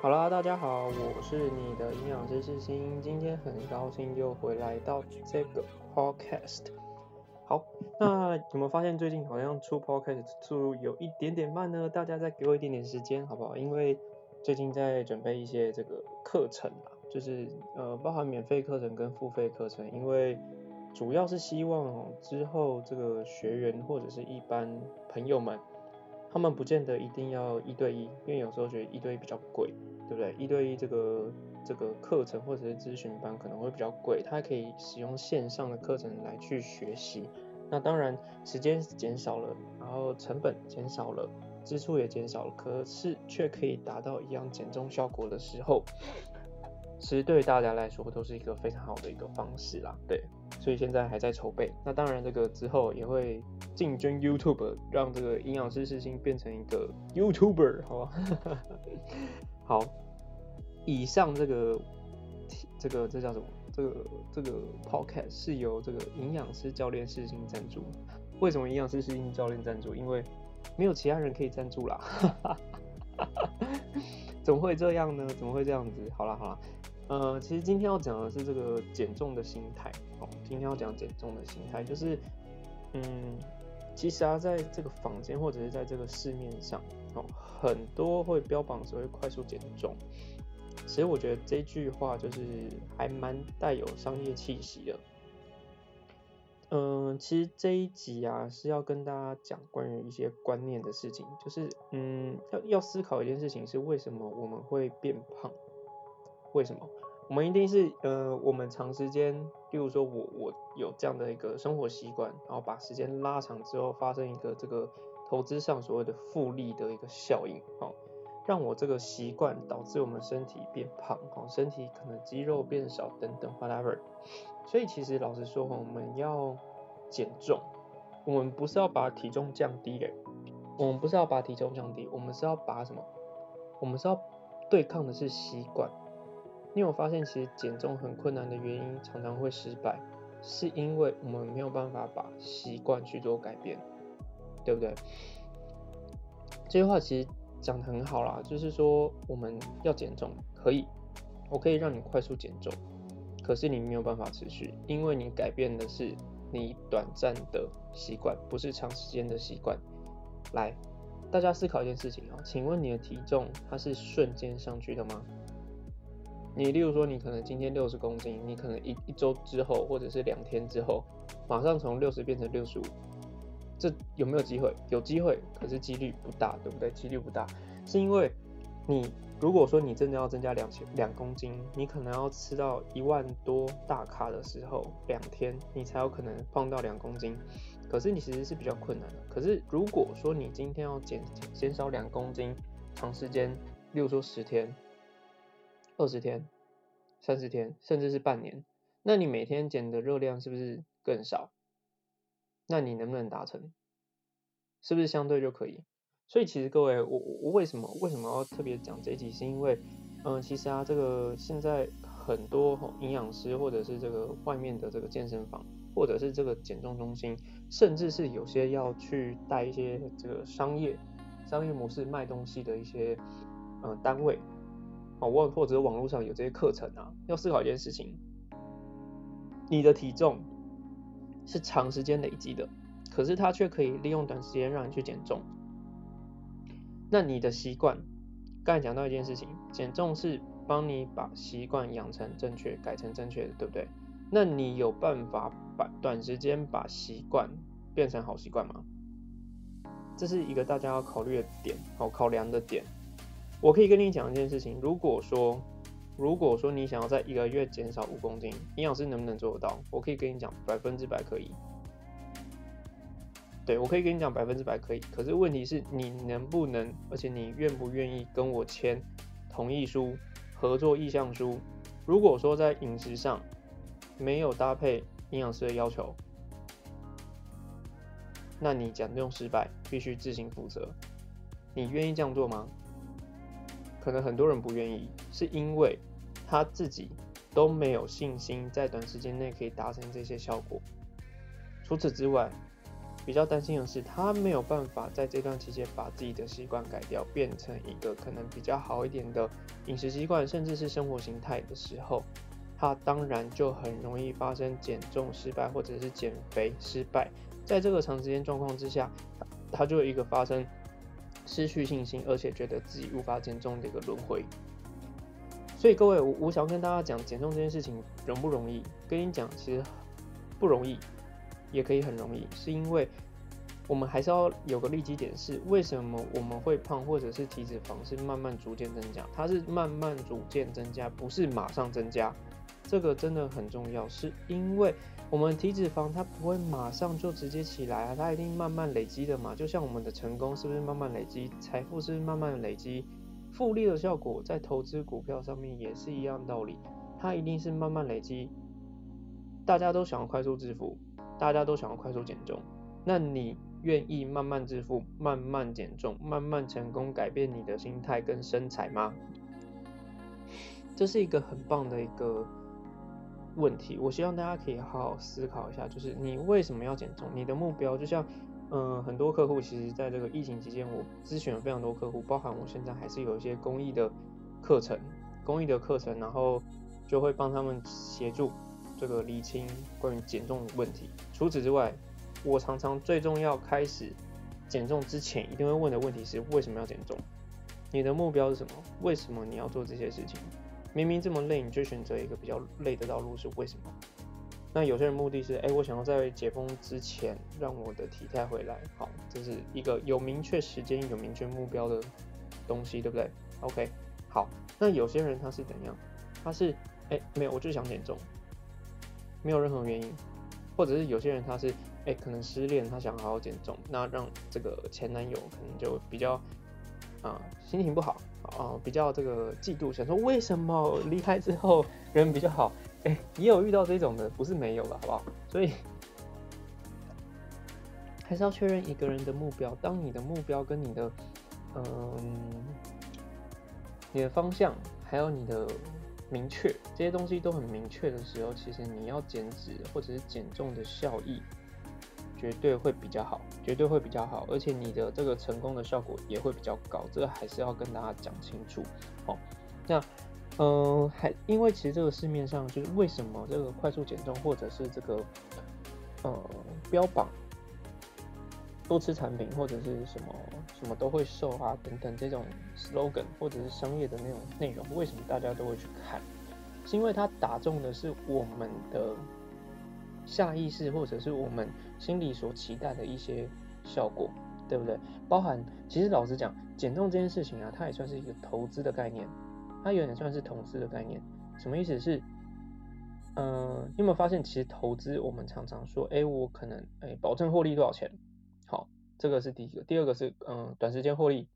好啦，大家好，我是你的营养师世新，今天很高兴又回来到这个 podcast。好，那有没有发现最近好像出 podcast 速度有一点点慢呢？大家再给我一点点时间好不好？因为最近在准备一些这个课程啊，就是呃包含免费课程跟付费课程，因为主要是希望之后这个学员或者是一般朋友们。他们不见得一定要一对一，因为有时候觉得一对一比较贵，对不对？一对一这个这个课程或者是咨询班可能会比较贵，他可以使用线上的课程来去学习。那当然时间减少了，然后成本减少了，支出也减少了，可是却可以达到一样减重效果的时候。其实对大家来说都是一个非常好的一个方式啦，对，所以现在还在筹备。那当然，这个之后也会进军 YouTube，让这个营养师事情变成一个 YouTuber，好吧？好，以上这个这个这叫什么？这个这个 Podcast 是由这个营养师教练事情赞助。为什么营养师事情教练赞助？因为没有其他人可以赞助啦。怎么会这样呢？怎么会这样子？好了好了。呃，其实今天要讲的是这个减重的心态哦。今天要讲减重的心态，就是，嗯，其实啊，在这个房间或者是在这个市面上哦，很多会标榜所谓快速减重。其实我觉得这句话就是还蛮带有商业气息的。嗯，其实这一集啊是要跟大家讲关于一些观念的事情，就是嗯，要要思考一件事情是为什么我们会变胖。为什么？我们一定是呃，我们长时间，例如说我我有这样的一个生活习惯，然后把时间拉长之后，发生一个这个投资上所谓的复利的一个效应，哦，让我这个习惯导致我们身体变胖，哦，身体可能肌肉变少等等，whatever。所以其实老实说，我们要减重，我们不是要把体重降低嘞，我们不是要把体重降低，我们是要把什么？我们是要对抗的是习惯。你有发现，其实减重很困难的原因，常常会失败，是因为我们没有办法把习惯去做改变，对不对？这句话其实讲的很好啦，就是说我们要减重，可以，我可以让你快速减重，可是你没有办法持续，因为你改变的是你短暂的习惯，不是长时间的习惯。来，大家思考一件事情啊，请问你的体重它是瞬间上去的吗？你例如说，你可能今天六十公斤，你可能一一周之后，或者是两天之后，马上从六十变成六十五，这有没有机会？有机会，可是几率不大，对不对？几率不大，是因为你如果说你真的要增加两千两公斤，你可能要吃到一万多大卡的时候，两天你才有可能胖到两公斤。可是你其实是比较困难的。可是如果说你今天要减减少两公斤，长时间，例如说十天。二十天、三十天，甚至是半年，那你每天减的热量是不是更少？那你能不能达成？是不是相对就可以？所以其实各位，我我为什么为什么要特别讲这一集？是因为，嗯，其实啊，这个现在很多营养师或者是这个外面的这个健身房，或者是这个减重中心，甚至是有些要去带一些这个商业商业模式卖东西的一些嗯单位。哦，或或者网络上有这些课程啊，要思考一件事情：你的体重是长时间累积的，可是它却可以利用短时间让你去减重。那你的习惯，刚才讲到一件事情，减重是帮你把习惯养成正确，改成正确的，对不对？那你有办法把短时间把习惯变成好习惯吗？这是一个大家要考虑的点，好考量的点。我可以跟你讲一件事情，如果说，如果说你想要在一个月减少五公斤，营养师能不能做得到？我可以跟你讲，百分之百可以。对我可以跟你讲，百分之百可以。可是问题是你能不能，而且你愿不愿意跟我签同意书、合作意向书？如果说在饮食上没有搭配营养师的要求，那你讲这种失败，必须自行负责。你愿意这样做吗？可能很多人不愿意，是因为他自己都没有信心在短时间内可以达成这些效果。除此之外，比较担心的是，他没有办法在这段期间把自己的习惯改掉，变成一个可能比较好一点的饮食习惯，甚至是生活形态的时候，他当然就很容易发生减重失败或者是减肥失败。在这个长时间状况之下，他就有一个发生失去信心，而且觉得自己无法减重的一个轮回。所以各位，我我想跟大家讲，减重这件事情容不容易？跟你讲，其实不容易。也可以很容易，是因为我们还是要有个立基点，是为什么我们会胖，或者是体脂肪是慢慢逐渐增加，它是慢慢逐渐增加，不是马上增加，这个真的很重要，是因为我们体脂肪它不会马上就直接起来啊，它一定慢慢累积的嘛，就像我们的成功是不是慢慢累积，财富是不是慢慢累积，复利的效果在投资股票上面也是一样道理，它一定是慢慢累积，大家都想要快速致富。大家都想要快速减重，那你愿意慢慢致富、慢慢减重、慢慢成功改变你的心态跟身材吗？这是一个很棒的一个问题，我希望大家可以好好思考一下，就是你为什么要减重？你的目标就像，嗯，很多客户其实在这个疫情期间，我咨询了非常多客户，包含我现在还是有一些公益的课程，公益的课程，然后就会帮他们协助。这个厘清关于减重的问题。除此之外，我常常最重要开始减重之前一定会问的问题是：为什么要减重？你的目标是什么？为什么你要做这些事情？明明这么累，你就选择一个比较累的道路是为什么？那有些人目的是：哎，我想要在解封之前让我的体态回来。好，这是一个有明确时间、有明确目标的东西，对不对？OK，好。那有些人他是怎样？他是哎，没有，我就想减重。没有任何原因，或者是有些人他是哎，可能失恋，他想好好减重，那让这个前男友可能就比较啊心情不好啊，比较这个嫉妒，想说为什么离开之后人比较好？哎，也有遇到这种的，不是没有了，好不好？所以还是要确认一个人的目标。当你的目标跟你的嗯你的方向，还有你的。明确这些东西都很明确的时候，其实你要减脂或者是减重的效益绝对会比较好，绝对会比较好，而且你的这个成功的效果也会比较高。这个还是要跟大家讲清楚。好，那嗯，还因为其实这个市面上就是为什么这个快速减重或者是这个呃标榜多吃产品或者是什么什么都会瘦啊等等这种 slogan 或者是商业的那种内容，为什么大家都会去看？是因为它打中的是我们的下意识，或者是我们心里所期待的一些效果，对不对？包含其实老实讲，减重这件事情啊，它也算是一个投资的概念，它有点算是投资的概念。什么意思是？嗯，你有没有发现，其实投资我们常常说，哎，我可能哎保证获利多少钱？好，这个是第一个。第二个是嗯短时间获利。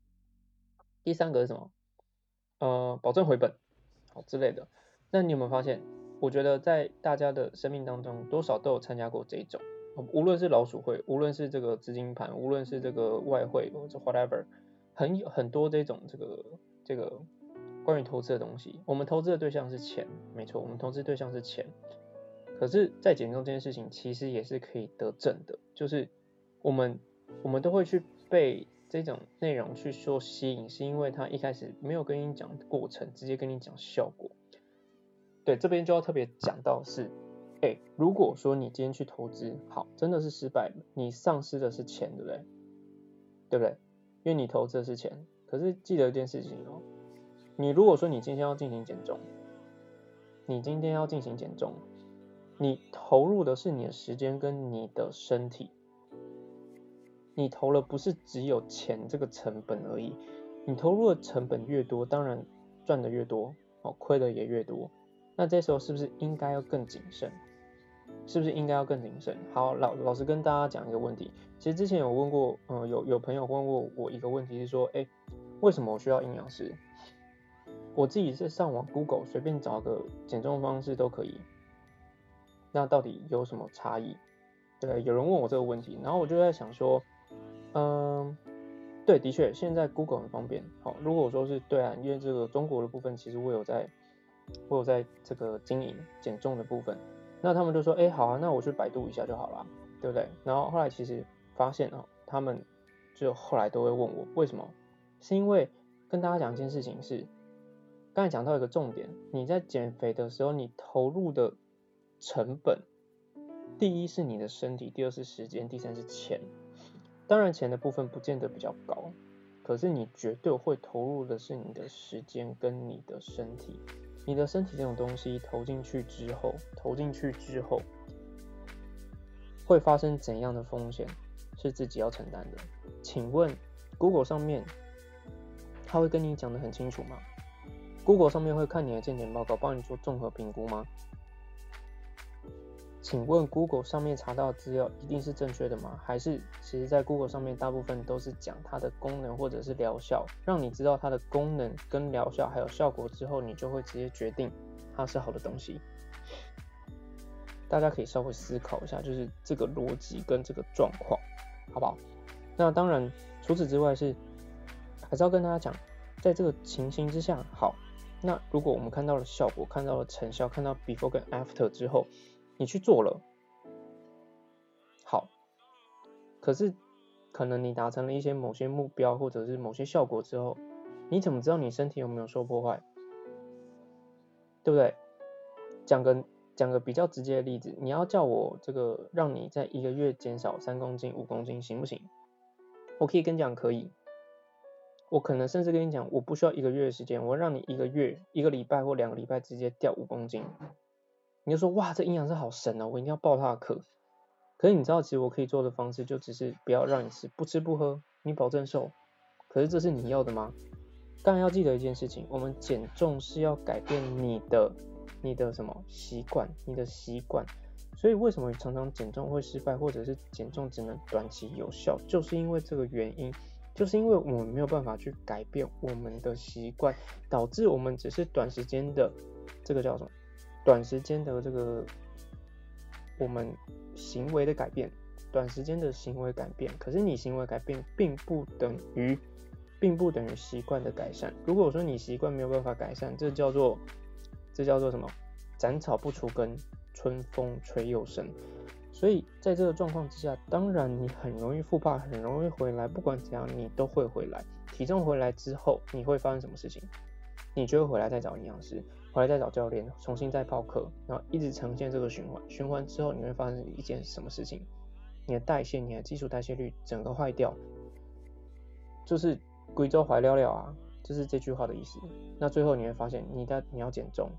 第三个是什么？呃，保证回本，好之类的。那你有没有发现？我觉得在大家的生命当中，多少都有参加过这一种，无论是老鼠会，无论是这个资金盘，无论是这个外汇或者 whatever，很很多这种这个这个关于投资的东西。我们投资的对象是钱，没错，我们投资对象是钱。可是，在减重这件事情，其实也是可以得正的，就是我们我们都会去被。这种内容去说吸引，是因为他一开始没有跟你讲过程，直接跟你讲效果。对，这边就要特别讲到是，哎，如果说你今天去投资，好，真的是失败了，你丧失的是钱，对不对？对不对？因为你投资的是钱。可是记得一件事情哦，你如果说你今天要进行减重，你今天要进行减重，你投入的是你的时间跟你的身体。你投了不是只有钱这个成本而已，你投入的成本越多，当然赚的越多，哦，亏的也越多。那这时候是不是应该要更谨慎？是不是应该要更谨慎？好，老老师跟大家讲一个问题，其实之前有问过，嗯，有有朋友问过我一个问题，是说，哎，为什么我需要营养师？我自己是上网 Google 随便找个减重方式都可以，那到底有什么差异？对，有人问我这个问题，然后我就在想说。嗯，对，的确，现在 Google 很方便。好，如果我说是对啊，因为这个中国的部分，其实我有在，我有在这个经营减重的部分。那他们就说，哎，好啊，那我去百度一下就好了，对不对？然后后来其实发现哦，他们就后来都会问我为什么？是因为跟大家讲一件事情是，刚才讲到一个重点，你在减肥的时候，你投入的成本，第一是你的身体，第二是时间，第三是钱。当然钱的部分不见得比较高，可是你绝对会投入的是你的时间跟你的身体。你的身体这种东西投进去之后，投进去之后会发生怎样的风险，是自己要承担的。请问 Google 上面？他会跟你讲的很清楚吗？Google 上面会看你的健检报告，帮你做综合评估吗？请问 Google 上面查到的资料一定是正确的吗？还是其实在 Google 上面大部分都是讲它的功能或者是疗效，让你知道它的功能跟疗效还有效果之后，你就会直接决定它是好的东西。大家可以稍微思考一下，就是这个逻辑跟这个状况，好不好？那当然，除此之外是。还是要跟大家讲，在这个情形之下，好，那如果我们看到了效果，看到了成效，看到 before 跟 after 之后，你去做了，好，可是可能你达成了一些某些目标或者是某些效果之后，你怎么知道你身体有没有受破坏？对不对？讲个讲个比较直接的例子，你要叫我这个让你在一个月减少三公斤、五公斤，行不行？我可以跟你讲，可以。我可能甚至跟你讲，我不需要一个月的时间，我让你一个月、一个礼拜或两个礼拜直接掉五公斤。你就说哇，这营养师好神哦，我一定要报他的课。可是你知道，其实我可以做的方式就只是不要让你吃，不吃不喝，你保证瘦。可是这是你要的吗？当然要记得一件事情，我们减重是要改变你的、你的什么习惯，你的习惯。所以为什么常常减重会失败，或者是减重只能短期有效，就是因为这个原因。就是因为我们没有办法去改变我们的习惯，导致我们只是短时间的这个叫什么？短时间的这个我们行为的改变，短时间的行为改变。可是你行为改变并不等于，并不等于习惯的改善。如果说你习惯没有办法改善，这叫做这叫做什么？斩草不除根，春风吹又生。所以在这个状况之下，当然你很容易复胖，很容易回来。不管怎样，你都会回来。体重回来之后，你会发生什么事情？你就会回来再找营养师，回来再找教练，重新再泡课，然后一直呈现这个循环。循环之后，你会发生一件什么事情？你的代谢，你的基础代谢率整个坏掉，就是贵州怀了了啊，就是这句话的意思。那最后你会发现，你的你要减重，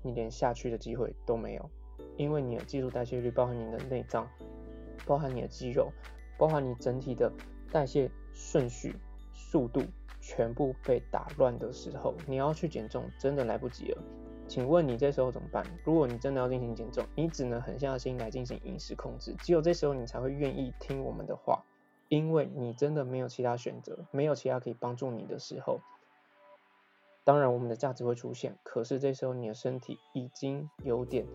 你连下去的机会都没有。因为你的基础代谢率包含你的内脏，包含你的肌肉，包含你整体的代谢顺序、速度，全部被打乱的时候，你要去减重真的来不及了。请问你这时候怎么办？如果你真的要进行减重，你只能狠下心来进行饮食控制。只有这时候你才会愿意听我们的话，因为你真的没有其他选择，没有其他可以帮助你的时候，当然我们的价值会出现。可是这时候你的身体已经有点。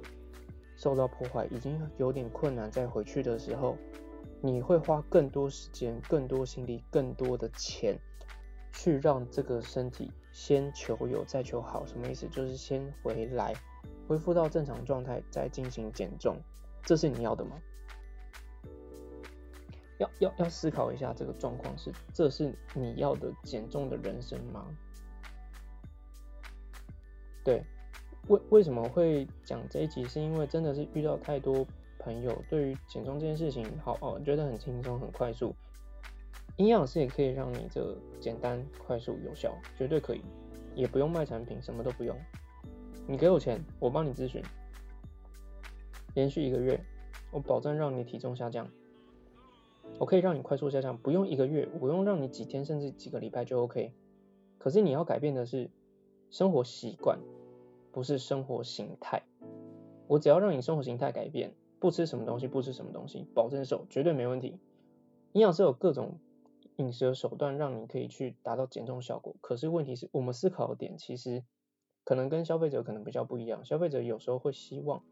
受到破坏已经有点困难，再回去的时候，你会花更多时间、更多心力、更多的钱，去让这个身体先求有再求好。什么意思？就是先回来，恢复到正常状态，再进行减重。这是你要的吗？要要要思考一下这个状况是，这是你要的减重的人生吗？对。为为什么会讲这一集？是因为真的是遇到太多朋友对于减重这件事情，好哦，觉得很轻松很快速。营养师也可以让你这简单、快速、有效，绝对可以，也不用卖产品，什么都不用。你给我钱，我帮你咨询，连续一个月，我保证让你体重下降。我可以让你快速下降，不用一个月，不用让你几天甚至几个礼拜就 OK。可是你要改变的是生活习惯。不是生活形态，我只要让你生活形态改变，不吃什么东西，不吃什么东西，保证瘦，绝对没问题。营养师有各种饮食的手段，让你可以去达到减重效果。可是问题是我们思考的点，其实可能跟消费者可能比较不一样。消费者有时候会希望，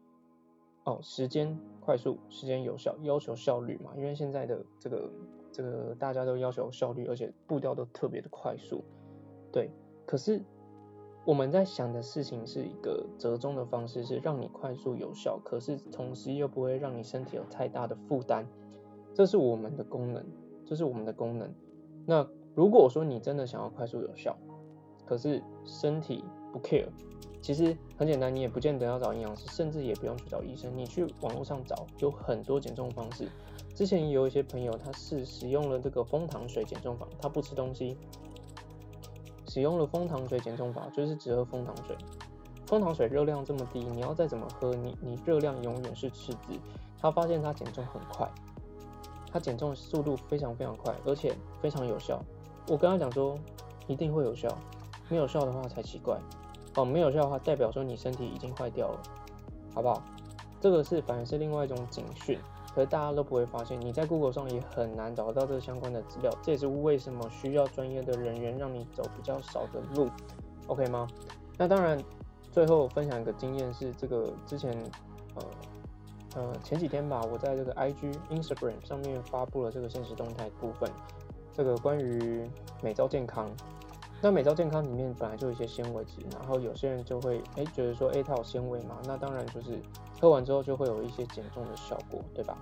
哦，时间快速，时间有效，要求效率嘛，因为现在的这个这个大家都要求效率，而且步调都特别的快速，对，可是。我们在想的事情是一个折中的方式，是让你快速有效，可是同时又不会让你身体有太大的负担。这是我们的功能，这是我们的功能。那如果说你真的想要快速有效，可是身体不 care，其实很简单，你也不见得要找营养师，甚至也不用去找医生，你去网络上找，有很多减重方式。之前有一些朋友，他是使用了这个蜂糖水减重法，他不吃东西，使用了蜂糖水减重法，就是只喝蜂糖水。蜂糖水热量这么低，你要再怎么喝，你你热量永远是赤字。他发现他减重很快，减重速度非常非常快，而且非常有效。我跟他讲说，一定会有效，没有效的话才奇怪。哦，没有效的话，代表说你身体已经坏掉了，好不好？这个是反而是另外一种警讯，可是大家都不会发现，你在 Google 上也很难找到这相关的资料。这也是为什么需要专业的人员让你走比较少的路，OK 吗？那当然，最后分享一个经验是，这个之前呃呃前几天吧，我在这个 IG Instagram 上面发布了这个现实动态部分。这个关于美招健康，那美招健康里面本来就有一些纤维质，然后有些人就会哎觉得说哎它有纤维嘛，那当然就是喝完之后就会有一些减重的效果，对吧？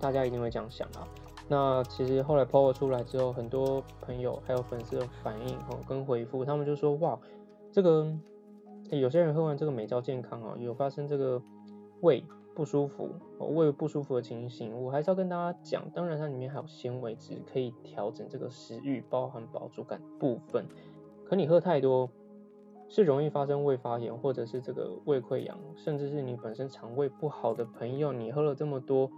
大家一定会这样想啊。那其实后来 PO 出来之后，很多朋友还有粉丝的反应哦跟回复，他们就说哇，这个有些人喝完这个美招健康啊，有发生这个胃。不舒服，胃不舒服的情形，我还是要跟大家讲。当然，它里面还有纤维质，可以调整这个食欲，包含饱足感部分。可你喝太多，是容易发生胃发炎，或者是这个胃溃疡，甚至是你本身肠胃不好的朋友，你喝了这么多，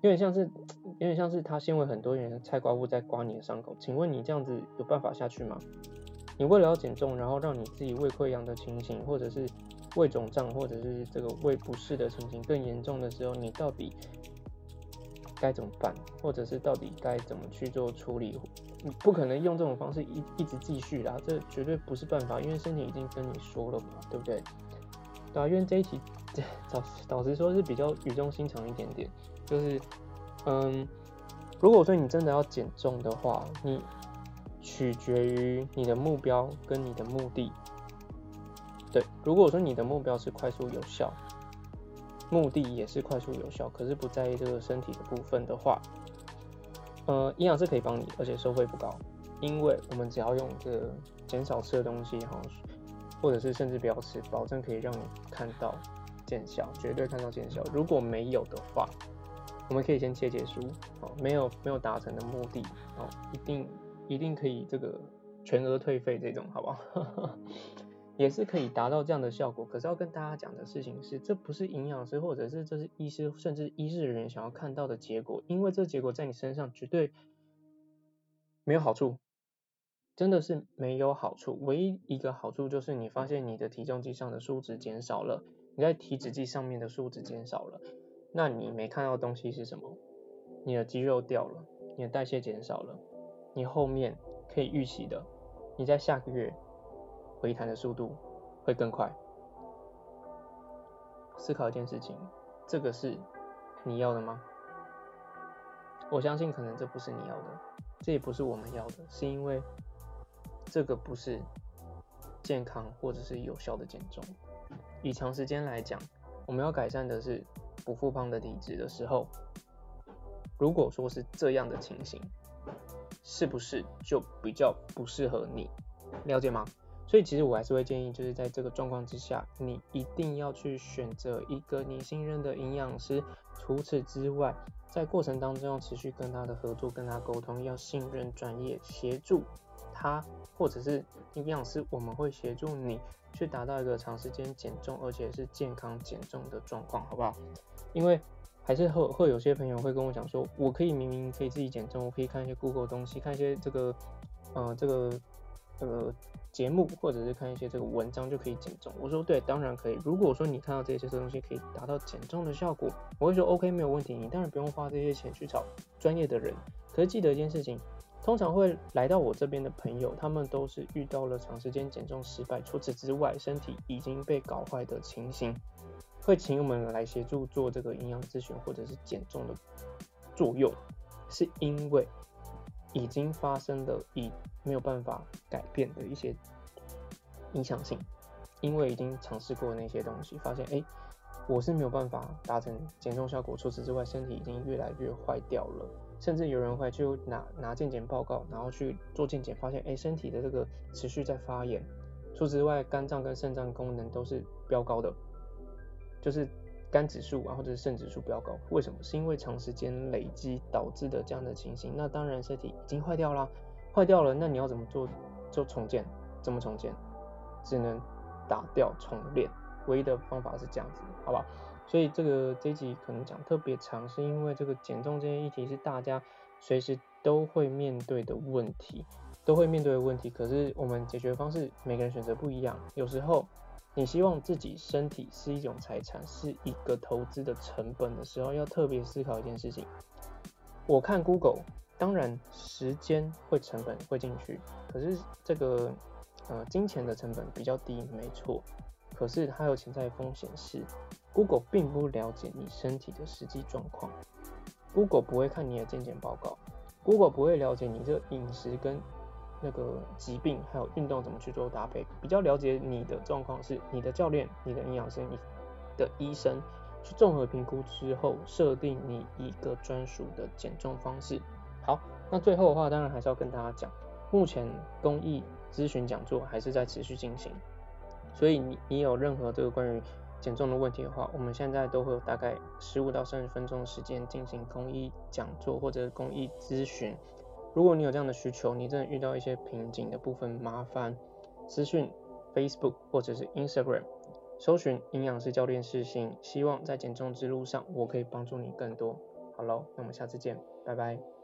有点像是，有点像是它纤维很多，有点菜瓜布在刮你的伤口。请问你这样子有办法下去吗？你为了要减重，然后让你自己胃溃疡的情形，或者是胃肿胀，或者是这个胃不适的情形更严重的时候，你到底该怎么办？或者是到底该怎么去做处理？你不可能用这种方式一一直继续啦，这绝对不是办法，因为身体已经跟你说了嘛，对不对？对啊，因为这一题，老老实说是比较语重心长一点点，就是嗯，如果说你真的要减重的话，你。取决于你的目标跟你的目的。对，如果说你的目标是快速有效，目的也是快速有效，可是不在意这个身体的部分的话，呃，营养师可以帮你，而且收费不高，因为我们只要用这个减少吃的东西哈，或者是甚至不要吃，保证可以让你看到见效，绝对看到见效。如果没有的话，我们可以先切结束，哦，没有没有达成的目的，哦，一定。一定可以这个全额退费这种，好不好？也是可以达到这样的效果。可是要跟大家讲的事情是，这不是营养师或者是这是医师甚至医师人员想要看到的结果，因为这结果在你身上绝对没有好处，真的是没有好处。唯一一个好处就是你发现你的体重计上的数值减少了，你在体脂计上面的数值减少了，那你没看到东西是什么？你的肌肉掉了，你的代谢减少了。你后面可以预期的，你在下个月回弹的速度会更快。思考一件事情，这个是你要的吗？我相信可能这不是你要的，这也不是我们要的，是因为这个不是健康或者是有效的减重。以长时间来讲，我们要改善的是不复胖的体质的时候，如果说是这样的情形。是不是就比较不适合你？了解吗？所以其实我还是会建议，就是在这个状况之下，你一定要去选择一个你信任的营养师。除此之外，在过程当中要持续跟他的合作，跟他沟通，要信任专业协助他，或者是营养师，我们会协助你去达到一个长时间减重，而且是健康减重的状况，好不好？因为。还是会会有些朋友会跟我讲说，我可以明明可以自己减重，我可以看一些 Google 东西，看一些这个，呃，这个这个节目，或者是看一些这个文章就可以减重。我说对，当然可以。如果说你看到这些东西可以达到减重的效果，我会说 OK 没有问题，你当然不用花这些钱去找专业的人。可是记得一件事情，通常会来到我这边的朋友，他们都是遇到了长时间减重失败，除此之外，身体已经被搞坏的情形。会请我们来协助做这个营养咨询或者是减重的作用，是因为已经发生的已没有办法改变的一些影响性，因为已经尝试过那些东西，发现哎我是没有办法达成减重效果。除此之外，身体已经越来越坏掉了，甚至有人会就拿拿健检报告，然后去做健检，发现哎身体的这个持续在发炎。除此之外，肝脏跟肾脏功能都是飙高的，就是肝指数啊或者是肾指数飙高。为什么？是因为长时间累积导致的这样的情形。那当然身体已经坏掉啦，坏掉了，那你要怎么做？做重建？怎么重建？只能打掉重练。唯一的方法是这样子，好吧？所以这个这一集可能讲特别长，是因为这个减重这件议题是大家随时都会面对的问题，都会面对的问题。可是我们解决方式每个人选择不一样。有时候你希望自己身体是一种财产，是一个投资的成本的时候，要特别思考一件事情。我看 Google，当然时间会成本会进去，可是这个呃金钱的成本比较低，没错。可是它有潜在风险是，Google 并不了解你身体的实际状况，Google 不会看你的健检报告，Google 不会了解你这饮食跟那个疾病还有运动怎么去做搭配，比较了解你的状况是你的教练、你的营养师、你的医生去综合评估之后，设定你一个专属的减重方式。好，那最后的话，当然还是要跟大家讲，目前公益咨询讲座还是在持续进行。所以你你有任何这个关于减重的问题的话，我们现在都会有大概十五到三十分钟的时间进行公益讲座或者公益咨询。如果你有这样的需求，你真的遇到一些瓶颈的部分，麻烦私讯 Facebook 或者是 Instagram，搜寻营养师教练私信，希望在减重之路上我可以帮助你更多。好喽，那我们下次见，拜拜。